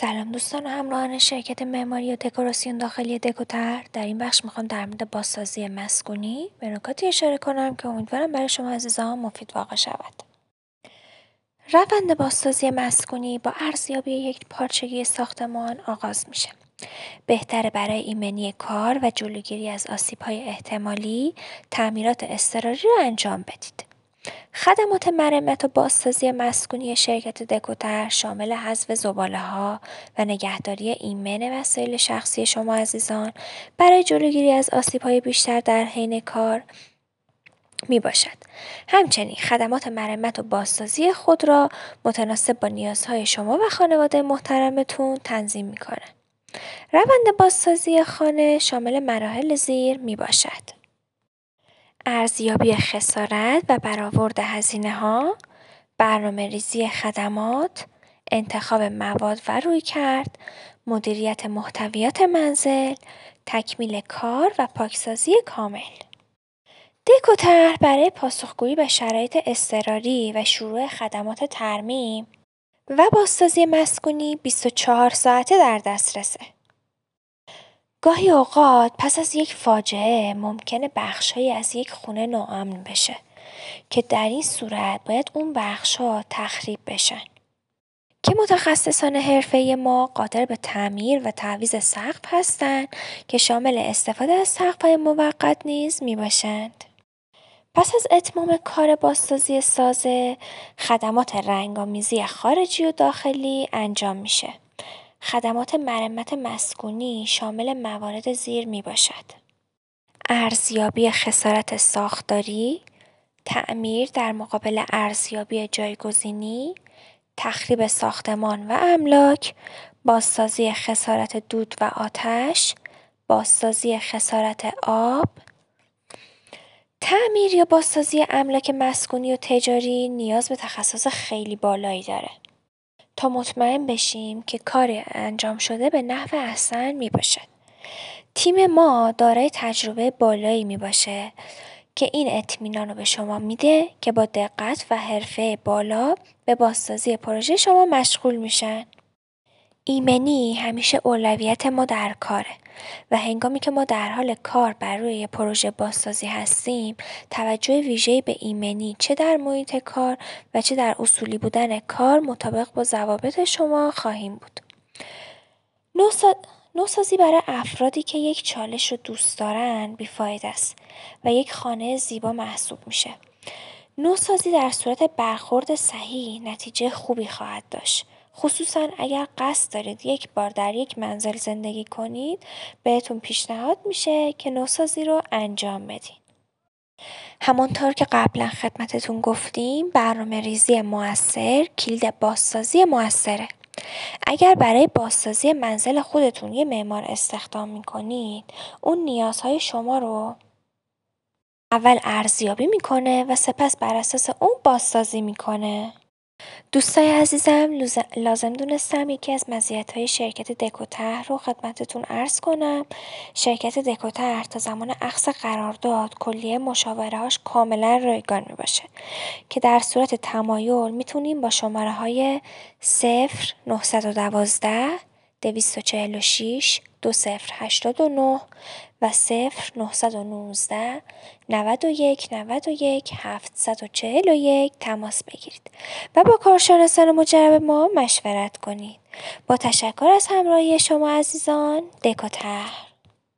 سلام دوستان و همراهان شرکت معماری و دکوراسیون داخلی دکوتر. در این بخش می‌خوام در مورد بازسازی مسکونی به نکاتی اشاره کنم که امیدوارم برای شما عزیزان مفید واقع شود. روند بازسازی مسکونی با ارزیابی یک پارچگی ساختمان آغاز میشه. بهتره برای ایمنی کار و جلوگیری از آسیب های احتمالی تعمیرات اضطراری رو انجام بدید. خدمات مرمت و بازسازی مسکونی شرکت دکوتر شامل حذف ها و نگهداری ایمن وسایل شخصی شما عزیزان برای جلوگیری از های بیشتر در حین کار می باشد. همچنین خدمات مرمت و بازسازی خود را متناسب با نیازهای شما و خانواده محترمتون تنظیم می کنند. روند بازسازی خانه شامل مراحل زیر می باشد. ارزیابی خسارت و برآورد هزینه‌ها، ریزی خدمات، انتخاب مواد و رویکرد، مدیریت محتویات منزل، تکمیل کار و پاکسازی کامل. دک و طرح برای پاسخگویی به شرایط اضطراری و شروع خدمات ترمیم و بازسازی مسکونی 24 ساعته در دسترسه. گاهی اوقات پس از یک فاجعه ممکنه بخشهایی از یک خونه ناامن بشه که در این صورت باید اون ها تخریب بشن. که متخصصان حرفه ما قادر به تعمیر و تعویض سقف هستند که شامل استفاده از های موقت نیز می باشند. پس از اتمام کار بازسازی سازه خدمات رنگامیزی خارجی و داخلی انجام میشه. خدمات مرمت مسکونی شامل موارد زیر می باشد. ارزیابی خسارت ساختاری، تعمیر در مقابل ارزیابی جایگزینی، تخریب ساختمان و املاک، بازسازی خسارت دود و آتش، بازسازی خسارت آب، تعمیر یا بازسازی املاک مسکونی و تجاری نیاز به تخصص خیلی بالایی داره. تا مطمئن بشیم که کار انجام شده به نحو احسن می باشد. تیم ما دارای تجربه بالایی می باشه که این اطمینان رو به شما میده که با دقت و حرفه بالا به بازسازی پروژه شما مشغول میشن. ایمنی همیشه اولویت ما در کاره و هنگامی که ما در حال کار بر روی پروژه بازسازی هستیم توجه ویژه‌ای به ایمنی چه در محیط کار و چه در اصولی بودن کار مطابق با ضوابط شما خواهیم بود. نوسازی برای افرادی که یک چالش رو دوست دارن بیفاید است و یک خانه زیبا محسوب میشه. نوسازی در صورت برخورد صحیح نتیجه خوبی خواهد داشت. خصوصا اگر قصد دارید یک بار در یک منزل زندگی کنید بهتون پیشنهاد میشه که نوسازی رو انجام بدین. همانطور که قبلا خدمتتون گفتیم برنامه ریزی موثر کلید بازسازی موثره. اگر برای بازسازی منزل خودتون یه معمار استخدام می‌کنید اون نیازهای شما رو اول ارزیابی می‌کنه و سپس بر اساس اون بازسازی می‌کنه. دوستای عزیزم لازم دونستم یکی از های شرکت دکوتر رو خدمتتون عرض کنم. شرکت دکوتر تا زمان اخص قرارداد کلیه هاش کاملا رایگان می باشه که در صورت تمایل می‌تونیم با شماره های 0 912 246 2089 و 0 919 91 91 741 تماس بگیرید و با کارشناسان مجرب ما مشورت کنید. با تشکر از همراهی شما عزیزان دکاتر